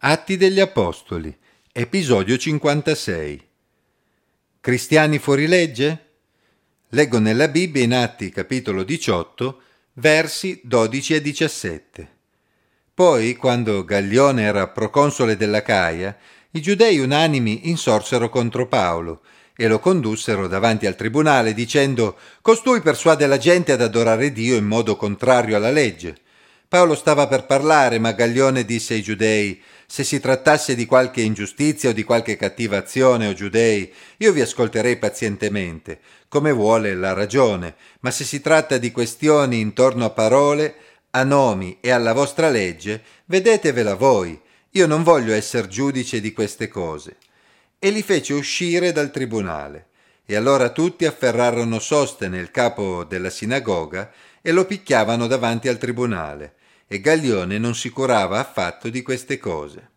Atti degli Apostoli, episodio 56. Cristiani fuori legge? Leggo nella Bibbia in Atti capitolo 18, versi 12 e 17. Poi, quando Gaglione era proconsole della Caia, i giudei unanimi insorsero contro Paolo e lo condussero davanti al tribunale dicendo Costui persuade la gente ad adorare Dio in modo contrario alla legge. Paolo stava per parlare, ma Gaglione disse ai giudei Se si trattasse di qualche ingiustizia o di qualche cattiva azione, o giudei, io vi ascolterei pazientemente, come vuole la ragione, ma se si tratta di questioni intorno a parole, a nomi e alla vostra legge, vedetevela voi. Io non voglio essere giudice di queste cose. E li fece uscire dal tribunale. E allora tutti afferrarono Sostene, il capo della sinagoga, e lo picchiavano davanti al tribunale e Gaglione non si curava affatto di queste cose.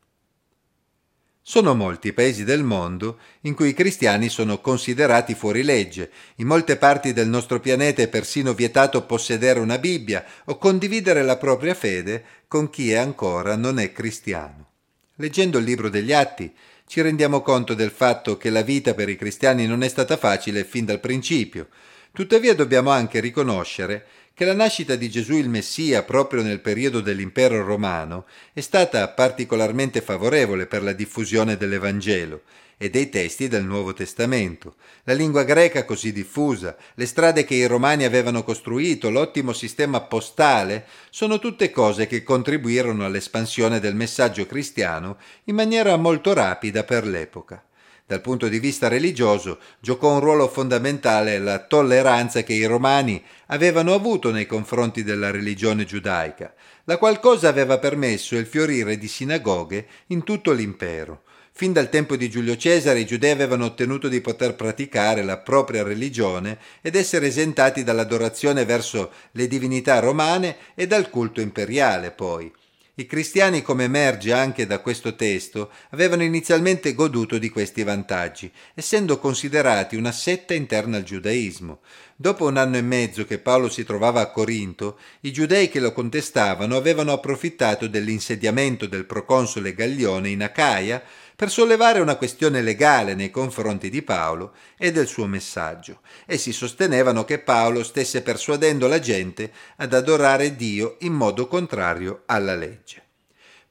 Sono molti i paesi del mondo in cui i cristiani sono considerati fuori legge. In molte parti del nostro pianeta è persino vietato possedere una Bibbia o condividere la propria fede con chi ancora non è cristiano. Leggendo il libro degli Atti ci rendiamo conto del fatto che la vita per i cristiani non è stata facile fin dal principio. Tuttavia dobbiamo anche riconoscere che la nascita di Gesù il Messia proprio nel periodo dell'impero romano è stata particolarmente favorevole per la diffusione dell'Evangelo e dei testi del Nuovo Testamento. La lingua greca così diffusa, le strade che i romani avevano costruito, l'ottimo sistema postale, sono tutte cose che contribuirono all'espansione del messaggio cristiano in maniera molto rapida per l'epoca. Dal punto di vista religioso giocò un ruolo fondamentale la tolleranza che i romani avevano avuto nei confronti della religione giudaica, la qual cosa aveva permesso il fiorire di sinagoghe in tutto l'impero. Fin dal tempo di Giulio Cesare i giudei avevano ottenuto di poter praticare la propria religione ed essere esentati dall'adorazione verso le divinità romane e dal culto imperiale poi. I cristiani, come emerge anche da questo testo, avevano inizialmente goduto di questi vantaggi, essendo considerati una setta interna al giudaismo. Dopo un anno e mezzo che Paolo si trovava a Corinto, i giudei che lo contestavano avevano approfittato dell'insediamento del proconsole Gaglione in Acaia per sollevare una questione legale nei confronti di Paolo e del suo messaggio. Essi sostenevano che Paolo stesse persuadendo la gente ad adorare Dio in modo contrario alla legge.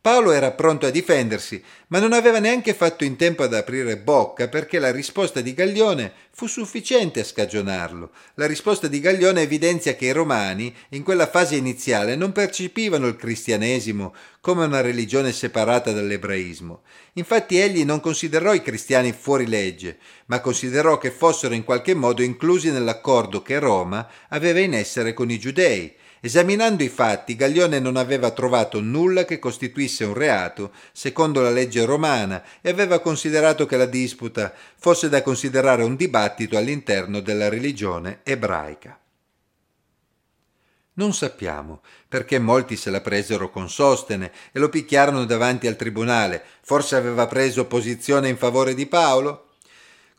Paolo era pronto a difendersi, ma non aveva neanche fatto in tempo ad aprire bocca perché la risposta di Gaglione fu sufficiente a scagionarlo. La risposta di Gaglione evidenzia che i romani, in quella fase iniziale, non percepivano il cristianesimo come una religione separata dall'ebraismo. Infatti egli non considerò i cristiani fuori legge, ma considerò che fossero in qualche modo inclusi nell'accordo che Roma aveva in essere con i giudei Esaminando i fatti, Gaglione non aveva trovato nulla che costituisse un reato, secondo la legge romana, e aveva considerato che la disputa fosse da considerare un dibattito all'interno della religione ebraica. Non sappiamo perché molti se la presero con Sostene e lo picchiarono davanti al tribunale. Forse aveva preso posizione in favore di Paolo?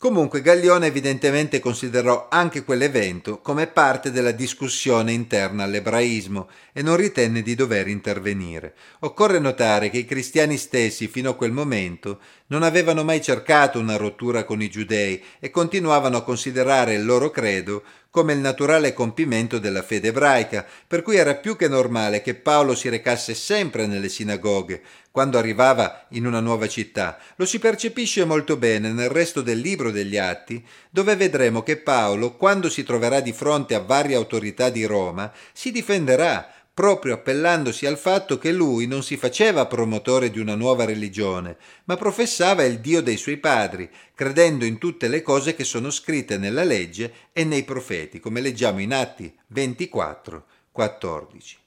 Comunque Gaglione evidentemente considerò anche quell'evento come parte della discussione interna all'ebraismo e non ritenne di dover intervenire. Occorre notare che i cristiani stessi fino a quel momento non avevano mai cercato una rottura con i giudei e continuavano a considerare il loro credo come il naturale compimento della fede ebraica, per cui era più che normale che Paolo si recasse sempre nelle sinagoghe, quando arrivava in una nuova città. Lo si percepisce molto bene nel resto del libro degli Atti, dove vedremo che Paolo, quando si troverà di fronte a varie autorità di Roma, si difenderà proprio appellandosi al fatto che lui non si faceva promotore di una nuova religione, ma professava il Dio dei suoi padri, credendo in tutte le cose che sono scritte nella legge e nei profeti, come leggiamo in Atti 24, 14.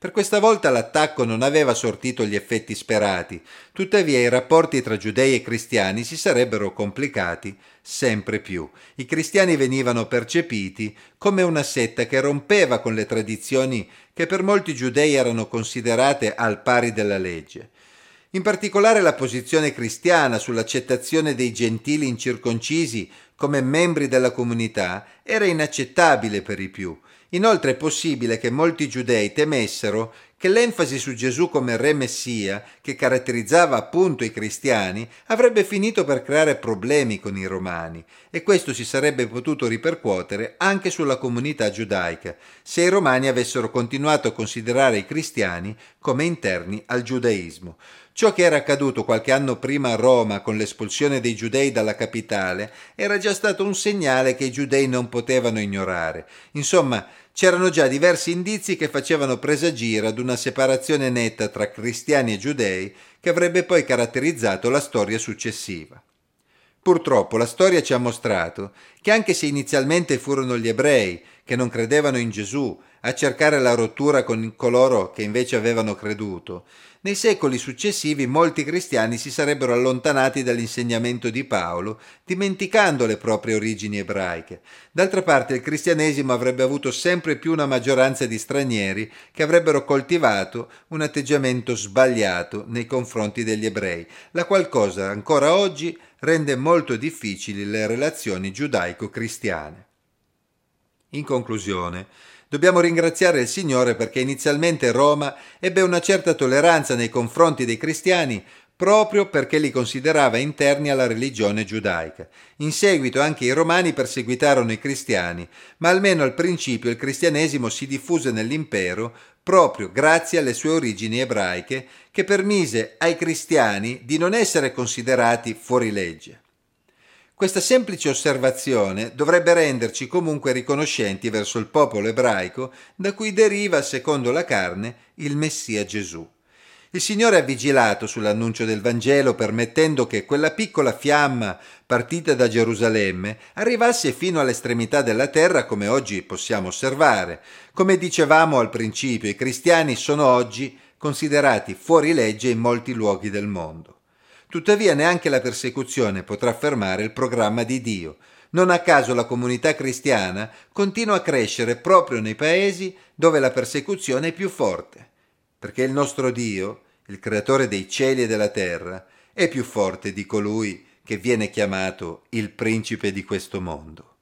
Per questa volta l'attacco non aveva sortito gli effetti sperati, tuttavia i rapporti tra giudei e cristiani si sarebbero complicati sempre più. I cristiani venivano percepiti come una setta che rompeva con le tradizioni che per molti giudei erano considerate al pari della legge. In particolare la posizione cristiana sull'accettazione dei gentili incirconcisi come membri della comunità era inaccettabile per i più. Inoltre è possibile che molti giudei temessero che l'enfasi su Gesù come re messia, che caratterizzava appunto i cristiani, avrebbe finito per creare problemi con i romani e questo si sarebbe potuto ripercuotere anche sulla comunità giudaica, se i romani avessero continuato a considerare i cristiani come interni al giudaismo. Ciò che era accaduto qualche anno prima a Roma con l'espulsione dei giudei dalla capitale era già stato un segnale che i giudei non potevano ignorare. Insomma, c'erano già diversi indizi che facevano presagire ad una separazione netta tra cristiani e giudei che avrebbe poi caratterizzato la storia successiva. Purtroppo la storia ci ha mostrato che anche se inizialmente furono gli ebrei che non credevano in Gesù a cercare la rottura con coloro che invece avevano creduto, nei secoli successivi molti cristiani si sarebbero allontanati dall'insegnamento di Paolo, dimenticando le proprie origini ebraiche. D'altra parte il cristianesimo avrebbe avuto sempre più una maggioranza di stranieri che avrebbero coltivato un atteggiamento sbagliato nei confronti degli ebrei, la qual cosa ancora oggi rende molto difficili le relazioni giudaico-cristiane. In conclusione, Dobbiamo ringraziare il Signore perché inizialmente Roma ebbe una certa tolleranza nei confronti dei cristiani proprio perché li considerava interni alla religione giudaica. In seguito anche i romani perseguitarono i cristiani, ma almeno al principio il cristianesimo si diffuse nell'impero proprio grazie alle sue origini ebraiche che permise ai cristiani di non essere considerati fuori legge. Questa semplice osservazione dovrebbe renderci comunque riconoscenti verso il popolo ebraico da cui deriva, secondo la carne, il Messia Gesù. Il Signore ha vigilato sull'annuncio del Vangelo permettendo che quella piccola fiamma partita da Gerusalemme arrivasse fino all'estremità della terra come oggi possiamo osservare. Come dicevamo al principio, i cristiani sono oggi considerati fuori legge in molti luoghi del mondo. Tuttavia neanche la persecuzione potrà fermare il programma di Dio. Non a caso la comunità cristiana continua a crescere proprio nei paesi dove la persecuzione è più forte, perché il nostro Dio, il creatore dei cieli e della terra, è più forte di colui che viene chiamato il principe di questo mondo.